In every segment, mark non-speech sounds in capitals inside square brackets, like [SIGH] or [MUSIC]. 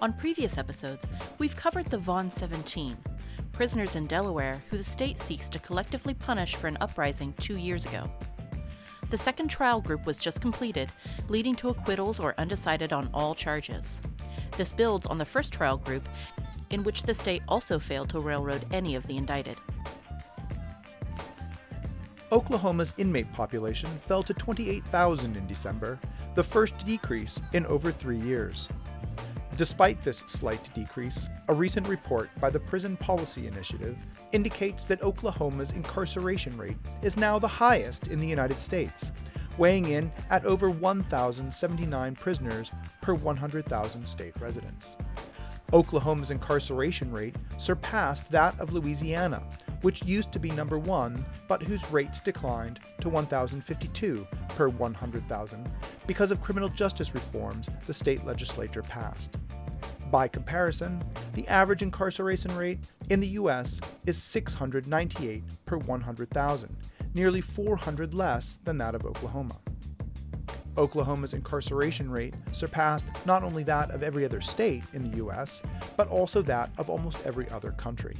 On previous episodes, we've covered the Vaughn 17, prisoners in Delaware who the state seeks to collectively punish for an uprising two years ago. The second trial group was just completed, leading to acquittals or undecided on all charges. This builds on the first trial group, in which the state also failed to railroad any of the indicted. Oklahoma's inmate population fell to 28,000 in December, the first decrease in over three years. Despite this slight decrease, a recent report by the Prison Policy Initiative indicates that Oklahoma's incarceration rate is now the highest in the United States, weighing in at over 1,079 prisoners per 100,000 state residents. Oklahoma's incarceration rate surpassed that of Louisiana, which used to be number one, but whose rates declined to 1,052 per 100,000 because of criminal justice reforms the state legislature passed. By comparison, the average incarceration rate in the US is 698 per 100,000, nearly 400 less than that of Oklahoma. Oklahoma's incarceration rate surpassed not only that of every other state in the US, but also that of almost every other country.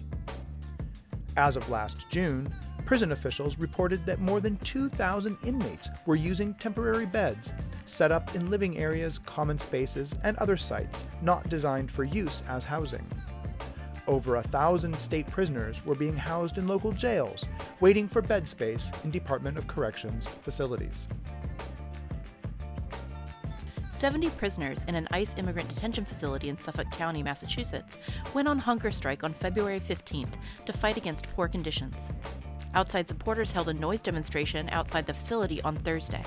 As of last June, prison officials reported that more than 2,000 inmates were using temporary beds set up in living areas, common spaces, and other sites not designed for use as housing. Over a thousand state prisoners were being housed in local jails, waiting for bed space in Department of Corrections facilities. 70 prisoners in an ICE immigrant detention facility in Suffolk County, Massachusetts, went on hunger strike on February 15th to fight against poor conditions. Outside supporters held a noise demonstration outside the facility on Thursday.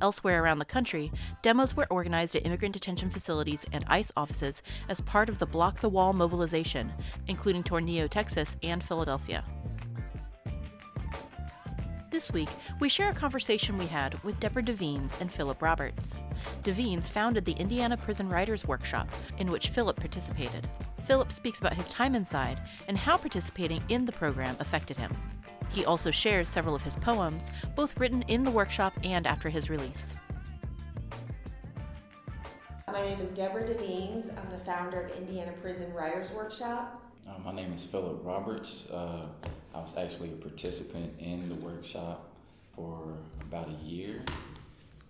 Elsewhere around the country, demos were organized at immigrant detention facilities and ICE offices as part of the Block the Wall mobilization, including Tornillo, Texas, and Philadelphia. This week, we share a conversation we had with Deborah Devines and Philip Roberts. Devines founded the Indiana Prison Writers Workshop, in which Philip participated. Philip speaks about his time inside and how participating in the program affected him. He also shares several of his poems, both written in the workshop and after his release. My name is Deborah Devines. I'm the founder of Indiana Prison Writers Workshop. Uh, my name is Philip Roberts. Uh, I was actually a participant in the workshop for about a year,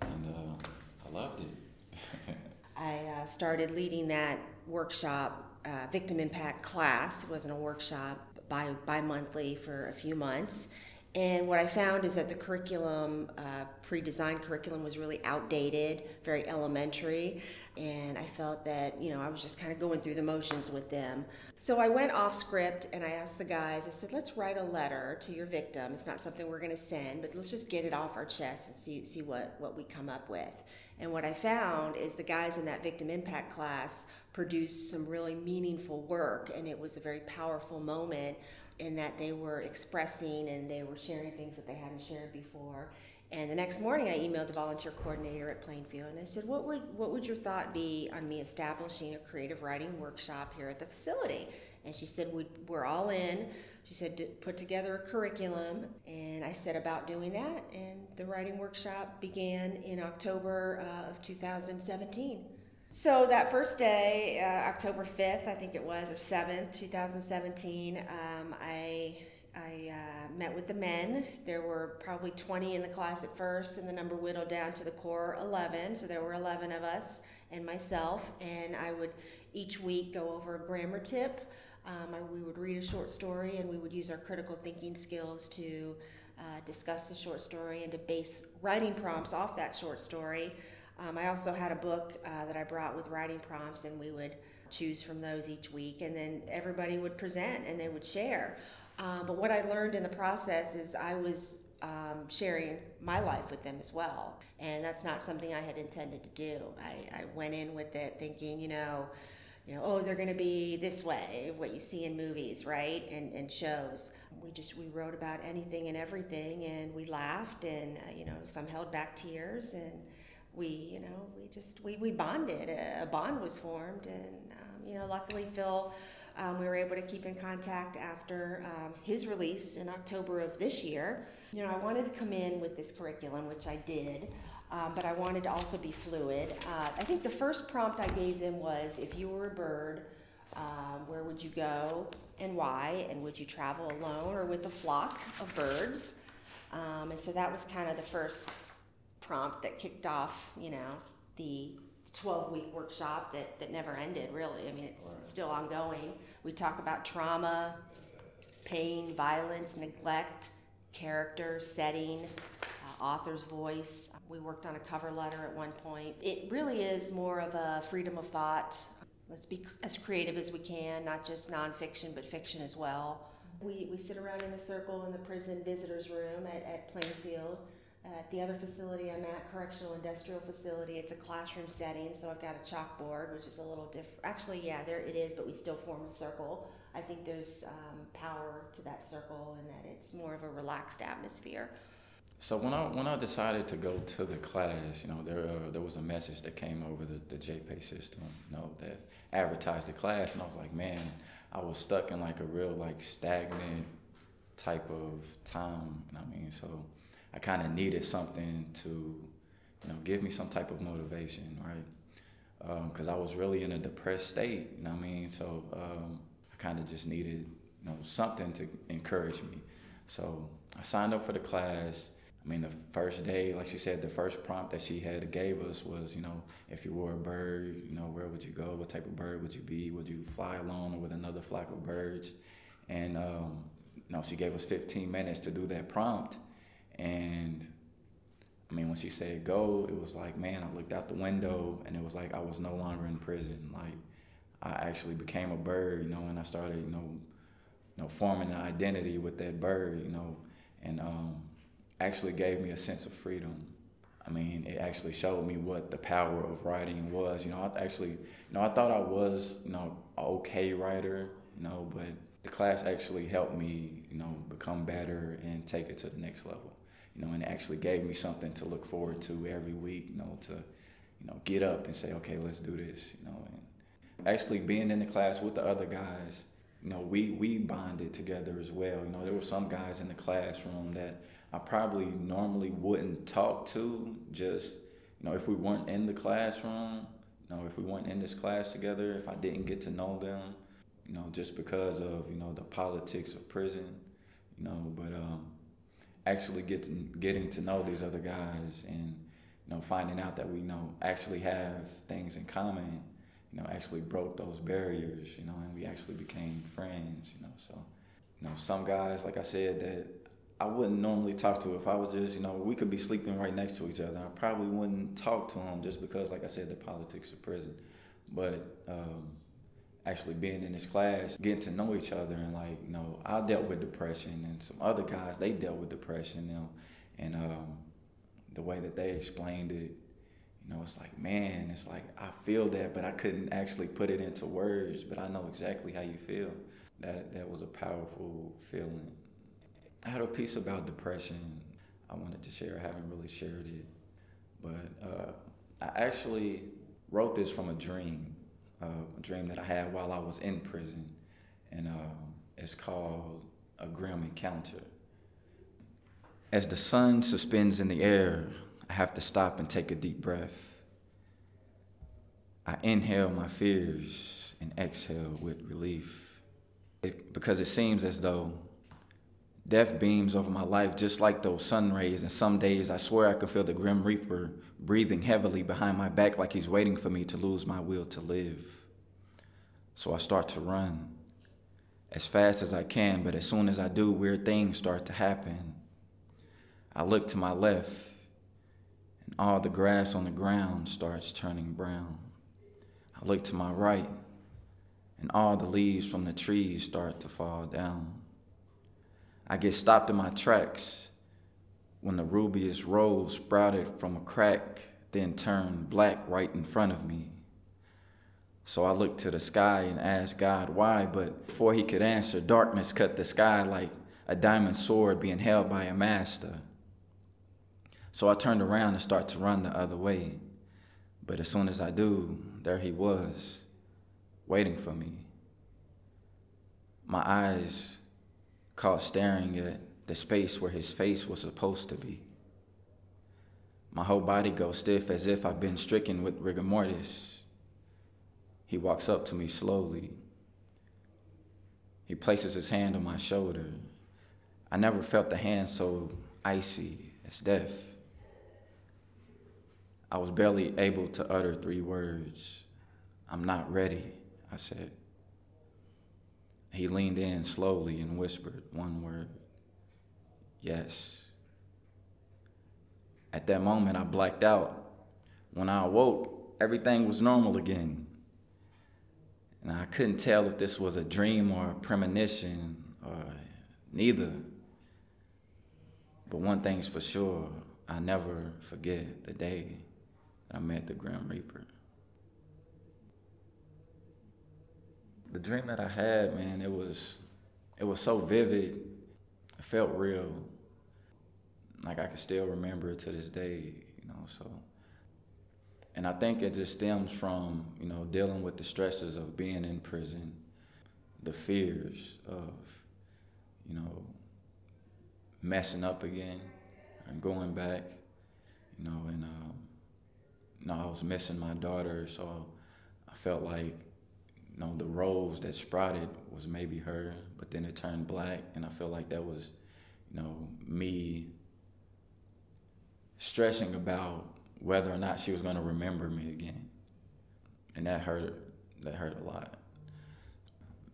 and uh, I loved it. [LAUGHS] I uh, started leading that workshop, uh, Victim Impact class. It wasn't a workshop, bi bi monthly for a few months. And what I found is that the curriculum, uh, pre designed curriculum, was really outdated, very elementary. And I felt that, you know, I was just kind of going through the motions with them. So I went off script and I asked the guys, I said, let's write a letter to your victim. It's not something we're going to send, but let's just get it off our chest and see, see what, what we come up with. And what I found is the guys in that victim impact class produced some really meaningful work, and it was a very powerful moment in that they were expressing and they were sharing things that they hadn't shared before. And the next morning, I emailed the volunteer coordinator at Plainfield and I said, "What would what would your thought be on me establishing a creative writing workshop here at the facility?" And she said, "We're all in." She said, "Put together a curriculum," and I set about doing that. And the writing workshop began in October uh, of 2017. So that first day, uh, October 5th, I think it was, or 7th, 2017, um, I, I uh, met with the men. There were probably 20 in the class at first, and the number whittled down to the core 11. So there were 11 of us and myself, and I would each week go over a grammar tip. Um, we would read a short story, and we would use our critical thinking skills to uh, discuss the short story and to base writing prompts off that short story. Um, I also had a book uh, that I brought with writing prompts, and we would choose from those each week, and then everybody would present and they would share. Um, but what I learned in the process is I was um, sharing my life with them as well. And that's not something I had intended to do. I, I went in with it thinking, you know, you know, oh, they're going to be this way, what you see in movies, right, and, and shows. We just we wrote about anything and everything, and we laughed, and uh, you know, some held back tears, and we, you know, we just we, we bonded. A, a bond was formed, and um, you know, luckily Phil um, we were able to keep in contact after um, his release in October of this year. You know, I wanted to come in with this curriculum, which I did, um, but I wanted to also be fluid. Uh, I think the first prompt I gave them was if you were a bird, um, where would you go and why? And would you travel alone or with a flock of birds? Um, and so that was kind of the first prompt that kicked off, you know, the 12 week workshop that, that never ended, really. I mean, it's right. still ongoing. We talk about trauma, pain, violence, neglect, character, setting, uh, author's voice. We worked on a cover letter at one point. It really is more of a freedom of thought. Let's be as creative as we can, not just nonfiction, but fiction as well. We, we sit around in a circle in the prison visitors room at, at Plainfield at the other facility I'm at, correctional industrial facility, it's a classroom setting, so I've got a chalkboard, which is a little different. Actually, yeah, there it is, but we still form a circle. I think there's um, power to that circle and that it's more of a relaxed atmosphere. So when I when I decided to go to the class, you know, there uh, there was a message that came over the, the JPay system, you know, that advertised the class, and I was like, man, I was stuck in like a real like stagnant type of time. I mean? So I kind of needed something to, you know, give me some type of motivation, right? Because um, I was really in a depressed state, you know what I mean? So um, I kind of just needed, you know, something to encourage me. So I signed up for the class. I mean, the first day, like she said, the first prompt that she had gave us was, you know, if you were a bird, you know, where would you go? What type of bird would you be? Would you fly alone or with another flock of birds? And, um, you know, she gave us 15 minutes to do that prompt. And I mean, when she said go, it was like, man, I looked out the window and it was like I was no longer in prison. Like I actually became a bird, you know, and I started, you know, you know, forming an identity with that bird, you know, and um, actually gave me a sense of freedom. I mean, it actually showed me what the power of writing was. You know, I actually, you know, I thought I was, you know, okay writer, you know, but the class actually helped me, you know, become better and take it to the next level you know, and actually gave me something to look forward to every week, you know, to, you know, get up and say, okay, let's do this, you know, and actually being in the class with the other guys, you know, we, we bonded together as well. You know, there were some guys in the classroom that I probably normally wouldn't talk to just, you know, if we weren't in the classroom, you know, if we weren't in this class together, if I didn't get to know them, you know, just because of, you know, the politics of prison, you know, but, um, actually getting getting to know these other guys and you know finding out that we you know actually have things in common you know actually broke those barriers you know and we actually became friends you know. So you know some guys like I said that I wouldn't normally talk to if I was just you know we could be sleeping right next to each other. I probably wouldn't talk to them just because like I said the politics of prison. But um, actually being in this class, getting to know each other, and like you know, I dealt with depression, and some other guys they dealt with depression, you know, and um, the way that they explained it, you know, it's like man, it's like I feel that, but I couldn't actually put it into words, but I know exactly how you feel. That that was a powerful feeling. I had a piece about depression I wanted to share. I haven't really shared it, but uh, I actually wrote this from a dream uh, a dream that I had while I was in prison, and um, it's called A Grim Encounter. As the sun suspends in the air, I have to stop and take a deep breath. I inhale my fears and exhale with relief. It, because it seems as though death beams over my life just like those sun rays, and some days I swear I could feel the Grim Reaper breathing heavily behind my back like he's waiting for me to lose my will to live. So I start to run as fast as I can, but as soon as I do, weird things start to happen. I look to my left, and all the grass on the ground starts turning brown. I look to my right, and all the leaves from the trees start to fall down. I get stopped in my tracks when the rubious rose sprouted from a crack, then turned black right in front of me. So I looked to the sky and asked God why, but before he could answer, darkness cut the sky like a diamond sword being held by a master. So I turned around and started to run the other way. But as soon as I do, there he was, waiting for me. My eyes caught staring at the space where his face was supposed to be. My whole body goes stiff as if I've been stricken with rigor mortis. He walks up to me slowly. He places his hand on my shoulder. I never felt the hand so icy as death. I was barely able to utter three words. I'm not ready, I said. He leaned in slowly and whispered one word Yes. At that moment, I blacked out. When I awoke, everything was normal again. And I couldn't tell if this was a dream or a premonition or neither. But one thing's for sure I never forget the day I met the Grim Reaper. The dream that I had, man, it was it was so vivid. It felt real. Like I can still remember it to this day, you know, so and I think it just stems from, you know, dealing with the stresses of being in prison, the fears of, you know, messing up again and going back, you know, and, um, you know, I was missing my daughter, so I felt like, you know, the rose that sprouted was maybe her, but then it turned black, and I felt like that was, you know, me stressing about whether or not she was to remember me again. And that hurt, that hurt a lot.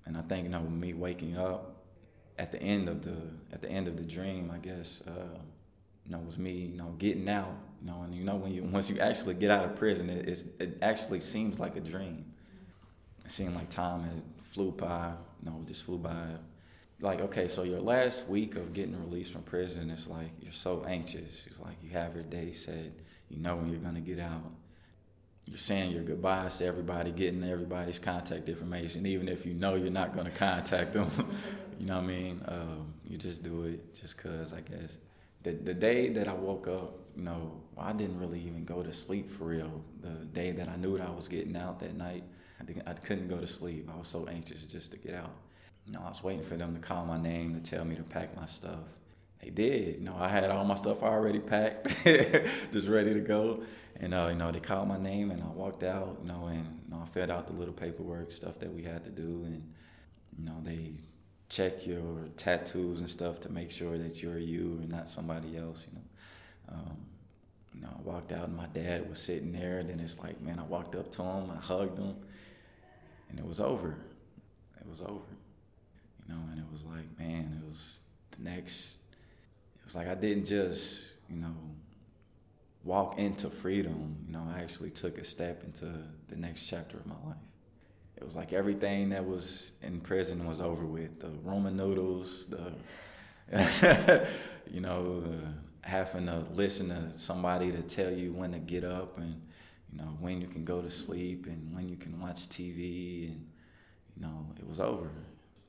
And I think, you know, me waking up at the end of the, at the end of the dream, I guess, uh, you know, was me, you know, getting out, you know, and you know, when you, once you actually get out of prison, it, it actually seems like a dream. It seemed like time had flew by, you know, just flew by. Like, okay, so your last week of getting released from prison, it's like you're so anxious. It's like you have your day set you know when you're to get out. You're saying your goodbyes to everybody, getting everybody's contact information, even if you know you're not to contact them. [LAUGHS] you know what I mean? Um, you just do it just because, I guess. The, the day that I woke up, you know, I didn't really even go to sleep for real. The day that I knew that I was getting out that night, I, I couldn't go to sleep. I was so anxious just to get out. You know, I was waiting for them to call my name to tell me to pack my stuff they did. You know, I had all my stuff already packed, [LAUGHS] just ready to go. And uh, you know, they called my name, and I walked out. You know, and you know, I filled out the little paperwork stuff that we had to do, and you know, they check your tattoos and stuff to make sure that you're you and not somebody else. You know. Um, you know, I walked out and my dad was sitting there. And then it's like, man, I walked up to him, I hugged him, and it was over. It was over. You know, and it was like, man, it was the next it was like I didn't just, you know, walk into freedom. You know, I actually took a step into the next chapter of my life. It was like everything that was in prison was over with. The Roman noodles, the, [LAUGHS] you know, the having to listen to somebody to tell you when to get up and, you know, when you can go to sleep and when you can watch TV and, you know, it was over.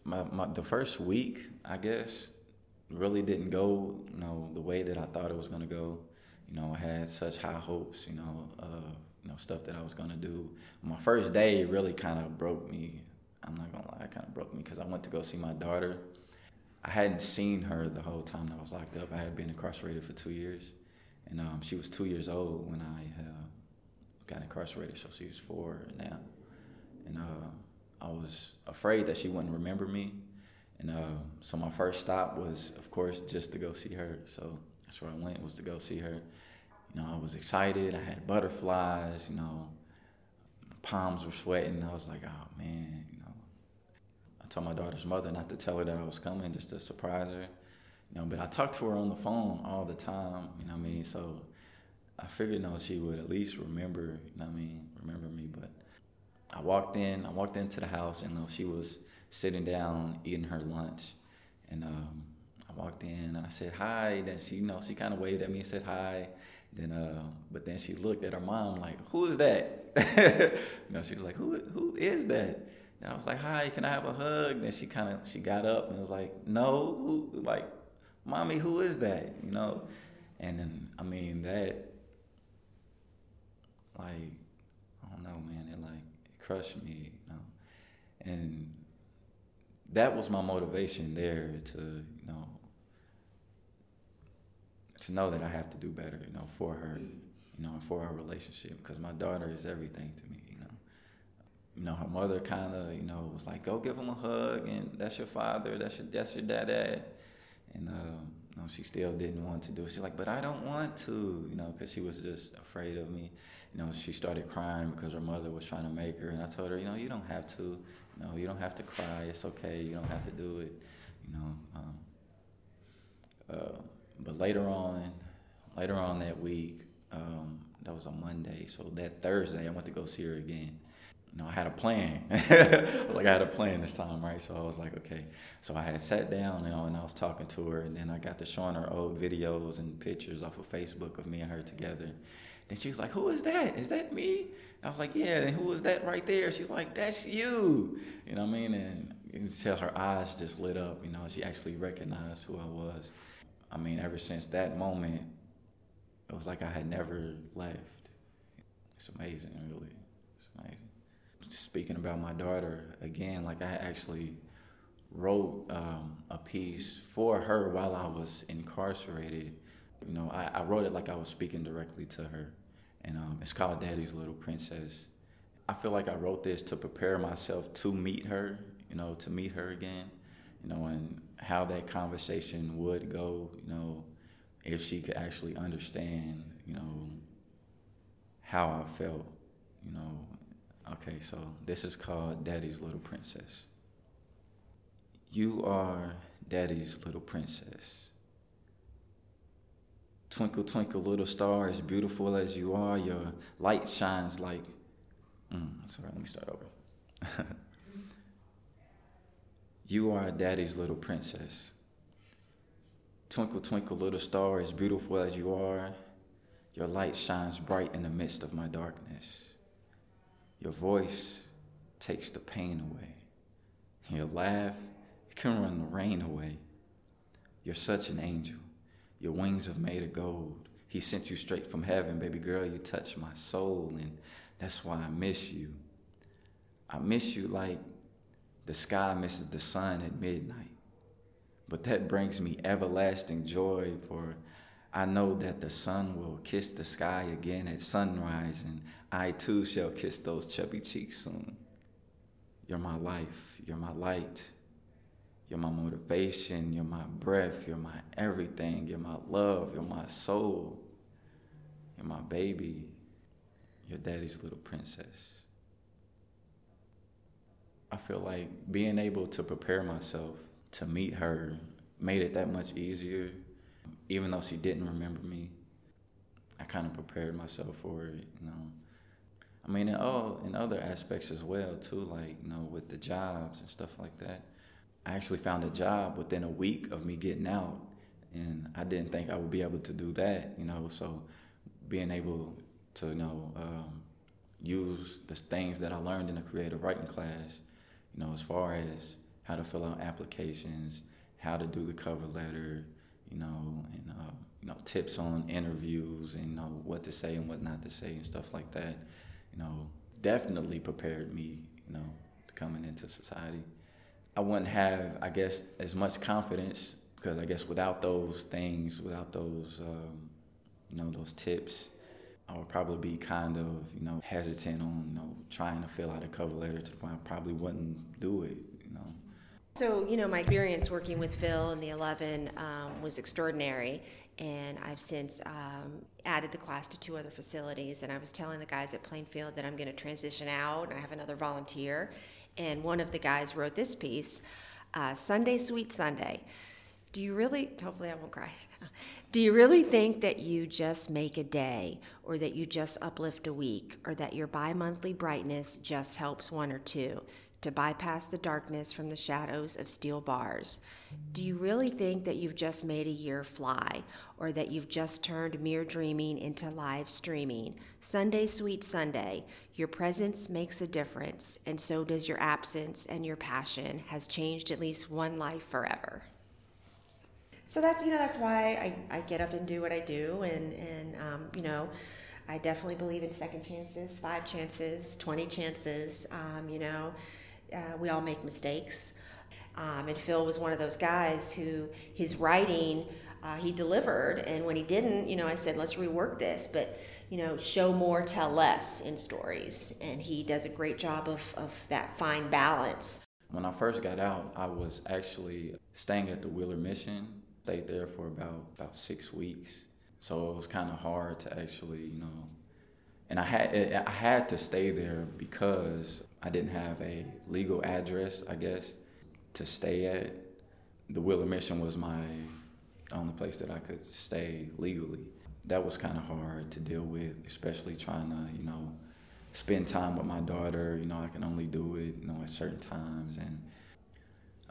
My, my the first week, I guess, really didn't go, you know, the way that I thought it was gonna go. You know, I had such high hopes, you know, uh, you know, stuff that I was gonna do. My first day really kind of broke me. I'm not gonna lie, it kind of broke me because I went to go see my daughter. I hadn't seen her the whole time that I was locked up. I had been incarcerated for two years, and um, she was two years old when I uh, got incarcerated, so she was four now. And uh, I was afraid that she wouldn't remember me and uh, so my first stop was, of course, just to go see her. So that's where I went was to go see her. You know, I was excited. I had butterflies. You know, my palms were sweating. I was like, oh man, you know. I told my daughter's mother not to tell her that I was coming, just to surprise her. You know, but I talked to her on the phone all the time. You know what I mean? So I figured, know, she would at least remember. You know what I mean? Remember me, but. I walked in. I walked into the house, and know, she was sitting down eating her lunch, and um, I I walked in and I said hi. Then she, you know, she kind of waved at me and said hi. Then, uh, but then she looked at her mom like, "Who is that?" [LAUGHS] you know, she was like, "Who, who is that?" And I was like, "Hi, can I have a hug?" Then she kind of she got up and was like, "No, who, like, mommy, who is that?" You know, and then I mean that, like, I don't know, man. It like it crushed me, you know, and that was my motivation there to, you know, to know that I have to do better, you know, for her, you know, and for our relationship, because my daughter is everything to me, you know. You know, her mother kind of, you know, was like, "Go give him a hug," and that's your father, that's your that's your dad, and um, you know, she still didn't want to do it. She's like, "But I don't want to," you know, because she was just afraid of me. You know, she started crying because her mother was trying to make her, and I told her, you know, you don't have to, you know, you don't have to cry. It's okay. You don't have to do it, you know. Um, uh, but later on, later on that week, um, that was a Monday. So that Thursday, I went to go see her again. You know, I had a plan. [LAUGHS] I was like, I had a plan this time, right? So I was like, okay. So I had sat down, you know, and I was talking to her, and then I got to showing her old videos and pictures off of Facebook of me and her together. Then she was like, "Who is that? Is that me?" I was like, "Yeah." And who is that right there? She was like, "That's you." You know what I mean? And you can tell her eyes just lit up. You know, she actually recognized who I was. I mean, ever since that moment, it was like I had never left. It's amazing, really. It's amazing. Speaking about my daughter, again, like I actually wrote um, a piece for her while I was incarcerated. You know, I, I wrote it like I was speaking directly to her. And um, it's called Daddy's Little Princess. I feel like I wrote this to prepare myself to meet her, you know, to meet her again, you know, and how that conversation would go, you know, if she could actually understand, you know, how I felt, you know. Okay, so this is called Daddy's Little Princess. You are Daddy's little princess. Twinkle, twinkle, little star, as beautiful as you are, your light shines like. Mm, sorry, let me start over. [LAUGHS] you are Daddy's little princess. Twinkle, twinkle, little star, as beautiful as you are, your light shines bright in the midst of my darkness. Your voice takes the pain away. Your laugh, can run the rain away. You're such an angel. Your wings are made of gold. He sent you straight from heaven, baby girl. You touch my soul, and that's why I miss you. I miss you like the sky misses the sun at midnight. But that brings me everlasting joy, for I know that the sun will kiss the sky again at sunrise, and I too shall kiss those chubby cheeks soon. You're my life, you're my light, you're my motivation, you're my breath, you're my everything, you're my love, you're my soul, you're my baby, your daddy's little princess. I feel like being able to prepare myself to meet her made it that much easier. Even though she didn't remember me, I kind of prepared myself for it, you know. I mean, in all in other aspects as well too, like you know, with the jobs and stuff like that. I actually found a job within a week of me getting out, and I didn't think I would be able to do that, you know. So, being able to you know um, use the things that I learned in the creative writing class, you know, as far as how to fill out applications, how to do the cover letter, you know, and uh, you know tips on interviews and you know what to say and what not to say and stuff like that. You know, definitely prepared me, you know, coming into society. I wouldn't have, I guess, as much confidence because I guess without those things, without those, um, you know, those tips, I would probably be kind of, you know, hesitant on, you know, trying to fill out a cover letter to the point I probably wouldn't do it, you know. So, you know, my experience working with Phil and the 11 um, was extraordinary, and I've since um, added the class to two other facilities. And I was telling the guys at Plainfield that I'm going to transition out, and I have another volunteer. And one of the guys wrote this piece uh, Sunday, Sweet Sunday. Do you really, hopefully I won't cry. [LAUGHS] Do you really think that you just make a day, or that you just uplift a week, or that your bi monthly brightness just helps one or two? To bypass the darkness from the shadows of steel bars. Do you really think that you've just made a year fly, or that you've just turned mere dreaming into live streaming? Sunday, sweet Sunday, your presence makes a difference, and so does your absence, and your passion has changed at least one life forever. So that's you know that's why I, I get up and do what I do, and and um, you know. I definitely believe in second chances, five chances, 20 chances. Um, you know, uh, we all make mistakes. Um, and Phil was one of those guys who his writing, uh, he delivered. And when he didn't, you know, I said, let's rework this. But, you know, show more, tell less in stories. And he does a great job of, of that fine balance. When I first got out, I was actually staying at the Wheeler Mission. Stayed there for about, about six weeks so it was kind of hard to actually, you know, and I had I had to stay there because I didn't have a legal address, I guess, to stay at. The Wheeler Mission was my only place that I could stay legally. That was kind of hard to deal with, especially trying to, you know, spend time with my daughter. You know, I can only do it, you know, at certain times. And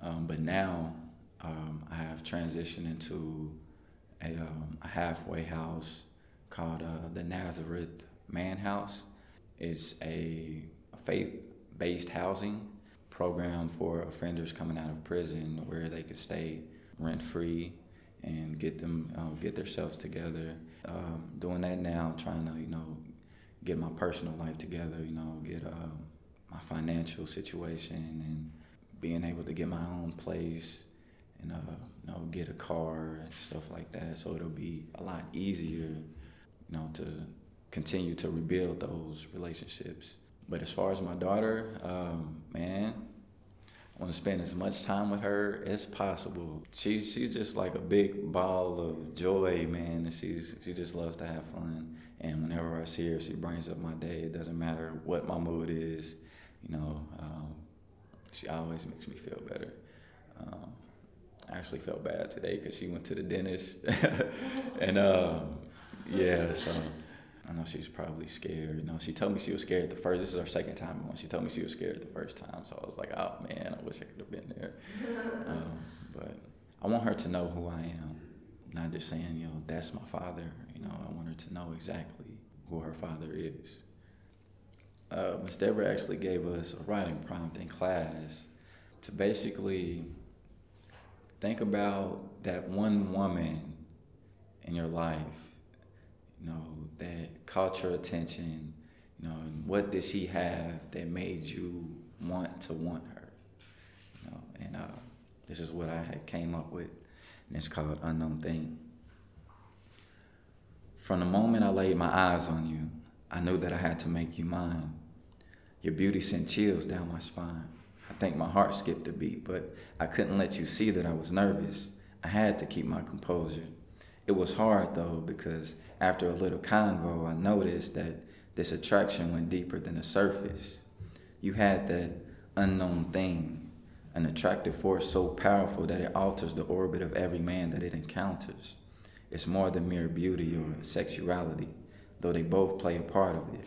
um, but now um, I have transitioned into a, um, a halfway house called uh, the Nazareth Man House. It's a faith-based housing program for offenders coming out of prison where they could stay rent-free and get them uh, get themselves together. Um, doing that now, trying to you know get my personal life together. You know, get uh, my financial situation and being able to get my own place and uh, you know get a car and stuff like that. So it'll be a lot easier, you know, to continue to rebuild those relationships. But as far as my daughter, um, man, I want to spend as much time with her as possible. She's she's just like a big ball of joy, man. And she's she just loves to have fun. And whenever I see her, she brightens up my day. It doesn't matter what my mood is, you know. Um, she always makes me feel better. Um, I actually felt bad today because she went to the dentist, [LAUGHS] and um, yeah, so I know she's probably scared. You know, she told me she was scared the first. This is her second time going. She told me she was scared the first time, so I was like, oh man, I wish I could have been there. [LAUGHS] Um, but I want her to know who I am, not just saying, you know, that's my father. You know, I want her to know exactly who her father is. Uh, Miss Deborah actually gave us a writing prompt in class to basically think about that one woman in your life, you know, that caught your attention, you know, and what did she have that made you want to want her, you know, and uh, this is what I had came up with, and it's called Unknown Thing. From the moment I laid my eyes on you, I knew that I had to make you mine. Your beauty sent chills down my spine. I think my heart skipped a beat, but I couldn't let you see that I was nervous. I had to keep my composure. It was hard though, because after a little convo, I noticed that this attraction went deeper than the surface. You had that unknown thing, an attractive force so powerful that it alters the orbit of every man that it encounters. It's more than mere beauty or sexuality, though they both play a part of it.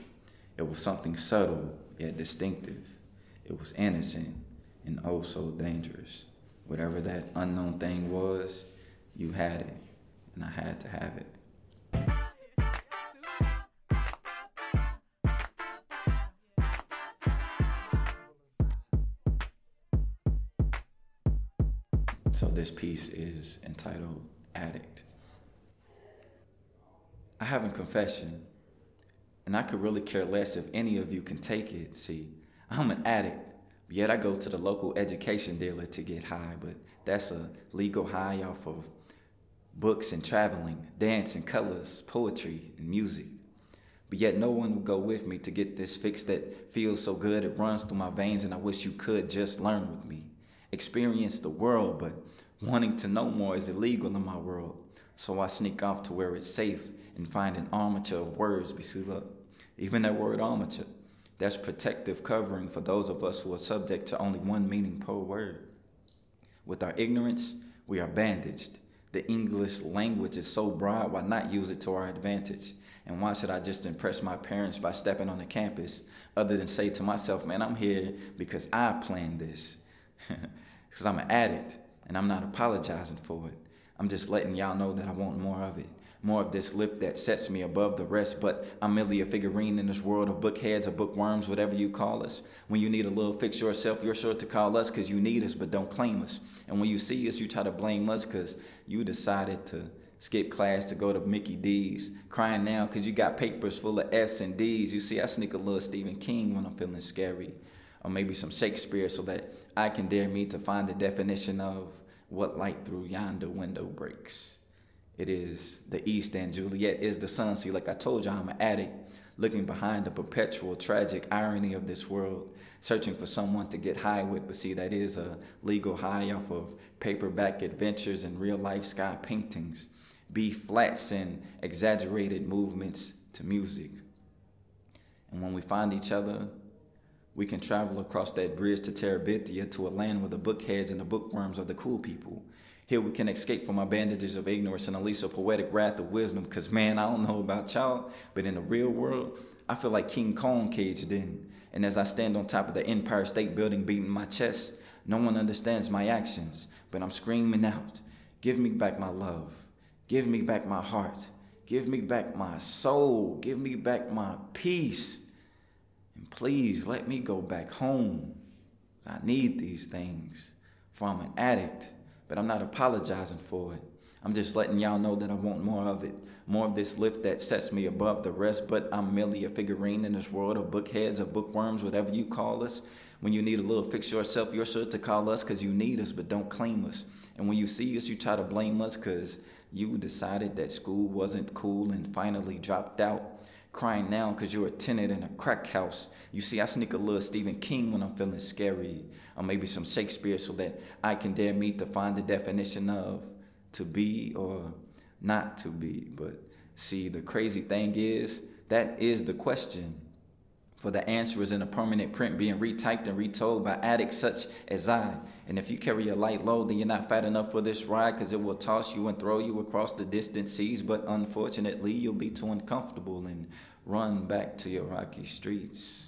It was something subtle yet distinctive. It was innocent and oh so dangerous. Whatever that unknown thing was, you had it, and I had to have it. So this piece is entitled Addict. I have a confession, and I could really care less if any of you can take it. See, I'm an addict, yet I go to the local education dealer to get high, but that's a legal high off of books and traveling, dance and colors, poetry and music. But yet no one will go with me to get this fix that feels so good it runs through my veins and I wish you could just learn with me. Experience the world, but wanting to know more is illegal in my world. So I sneak off to where it's safe and find an armature of words up. Even that word armature that's protective covering for those of us who are subject to only one meaning per word. With our ignorance, we are bandaged. The English language is so broad, why not use it to our advantage? And why should I just impress my parents by stepping on the campus other than say to myself, man, I'm here because I planned this? [LAUGHS] Because I'm an addict and I'm not apologizing for it. I'm just letting y'all know that I want more of it. More of this lift that sets me above the rest, but I'm merely a figurine in this world of bookheads or bookworms, whatever you call us. When you need a little fix yourself, you're sure to call us because you need us, but don't claim us. And when you see us, you try to blame us because you decided to skip class to go to Mickey D's. Crying now because you got papers full of S and D's. You see, I sneak a little Stephen King when I'm feeling scary. Or maybe some Shakespeare so that I can dare me to find the definition of what light through yonder window breaks. It is the east and Juliet is the sun. See, like I told you, I'm an addict looking behind the perpetual tragic irony of this world, searching for someone to get high with. But see, that is a legal high off of paperback adventures and real life sky paintings. B flats and exaggerated movements to music. And when we find each other, we can travel across that bridge to Terabithia to a land where the bookheads and the bookworms are the cool people. Here we can escape from our bandages of ignorance and unleash a poetic wrath of wisdom. Because, man, I don't know about y'all, but in the real world, I feel like King Kong caged in. And as I stand on top of the Empire State Building beating my chest, no one understands my actions, but I'm screaming out, Give me back my love. Give me back my heart. Give me back my soul. Give me back my peace. And please let me go back home. I need these things. For I'm an addict, but I'm not apologizing for it. I'm just letting y'all know that I want more of it. More of this lift that sets me above the rest, but I'm merely a figurine in this world of bookheads or bookworms, whatever you call us. When you need a little fix yourself, you're sure to call us because you need us, but don't claim us. And when you see us, you try to blame us because you decided that school wasn't cool and finally dropped out. Crying now because you're a tenant in a crack house. You see, I sneak a little Stephen King when I'm feeling scary, or maybe some Shakespeare so that I can dare me to find the definition of to be or not to be. But see, the crazy thing is, that is the question for the answer is in a permanent print being retyped and retold by addicts such as I. And if you carry a light load, then you're not fat enough for this ride because it will toss you and throw you across the distant seas. But unfortunately, you'll be too uncomfortable and run back to your rocky streets.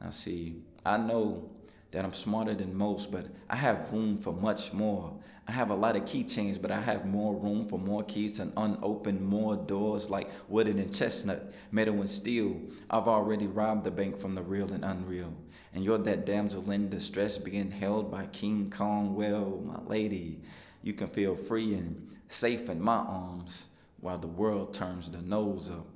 Now, see, I know that I'm smarter than most, but I have room for much more. I have a lot of keychains, but I have more room for more keys and unopen more doors like wooden and chestnut, metal and steel. I've already robbed the bank from the real and unreal. And you're that damsel in distress being held by King Kong. Well, my lady, you can feel free and safe in my arms while the world turns the nose up.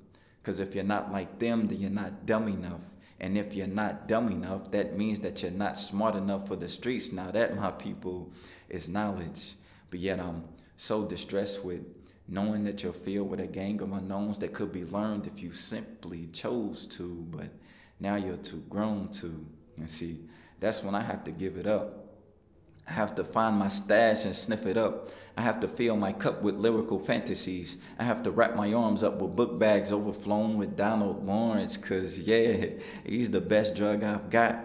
Because if you're not like them, then you're not dumb enough. And if you're not dumb enough, that means that you're not smart enough for the streets. Now, that, my people, is knowledge. But yet, I'm so distressed with knowing that you're filled with a gang of unknowns that could be learned if you simply chose to. But now you're too grown to. And see, that's when I have to give it up. I have to find my stash and sniff it up. I have to fill my cup with lyrical fantasies. I have to wrap my arms up with book bags overflowing with Donald Lawrence, cause yeah, [LAUGHS] he's the best drug I've got.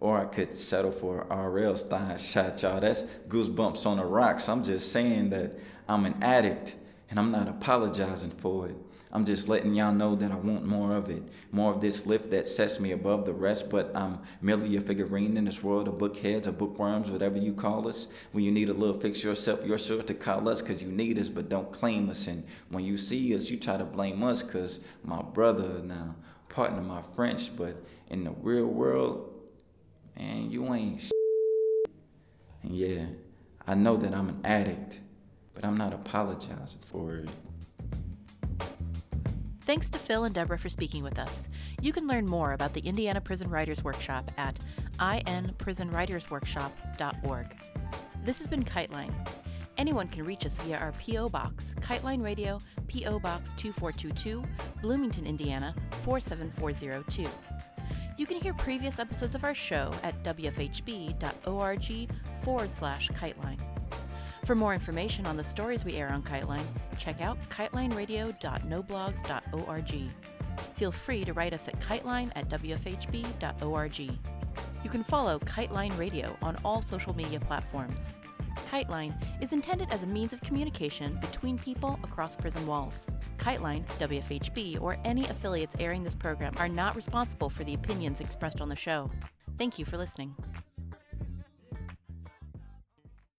Or I could settle for R.L. Stine shot, y'all. That's goosebumps on the rocks. I'm just saying that I'm an addict and I'm not apologizing for it. I'm just letting y'all know that I want more of it, more of this lift that sets me above the rest. But I'm merely a figurine in this world of bookheads or bookworms, whatever you call us. When you need a little fix yourself, you're sure to call us because you need us, but don't claim us. And when you see us, you try to blame us because my brother now, partner my French, but in the real world, man, you ain't. And yeah, I know that I'm an addict, but I'm not apologizing for it. Thanks to Phil and Deborah for speaking with us. You can learn more about the Indiana Prison Writers Workshop at inprisonwritersworkshop.org. This has been Kiteline. Anyone can reach us via our P.O. Box, Kiteline Radio, P.O. Box 2422, Bloomington, Indiana 47402. You can hear previous episodes of our show at wfhb.org forward slash kiteline. For more information on the stories we air on Kiteline, check out kitelineradio.noblogs.org. Feel free to write us at kiteline at wfhb.org. You can follow Kiteline Radio on all social media platforms. KiteLine is intended as a means of communication between people across prison walls. KiteLine, WFHB, or any affiliates airing this program are not responsible for the opinions expressed on the show. Thank you for listening.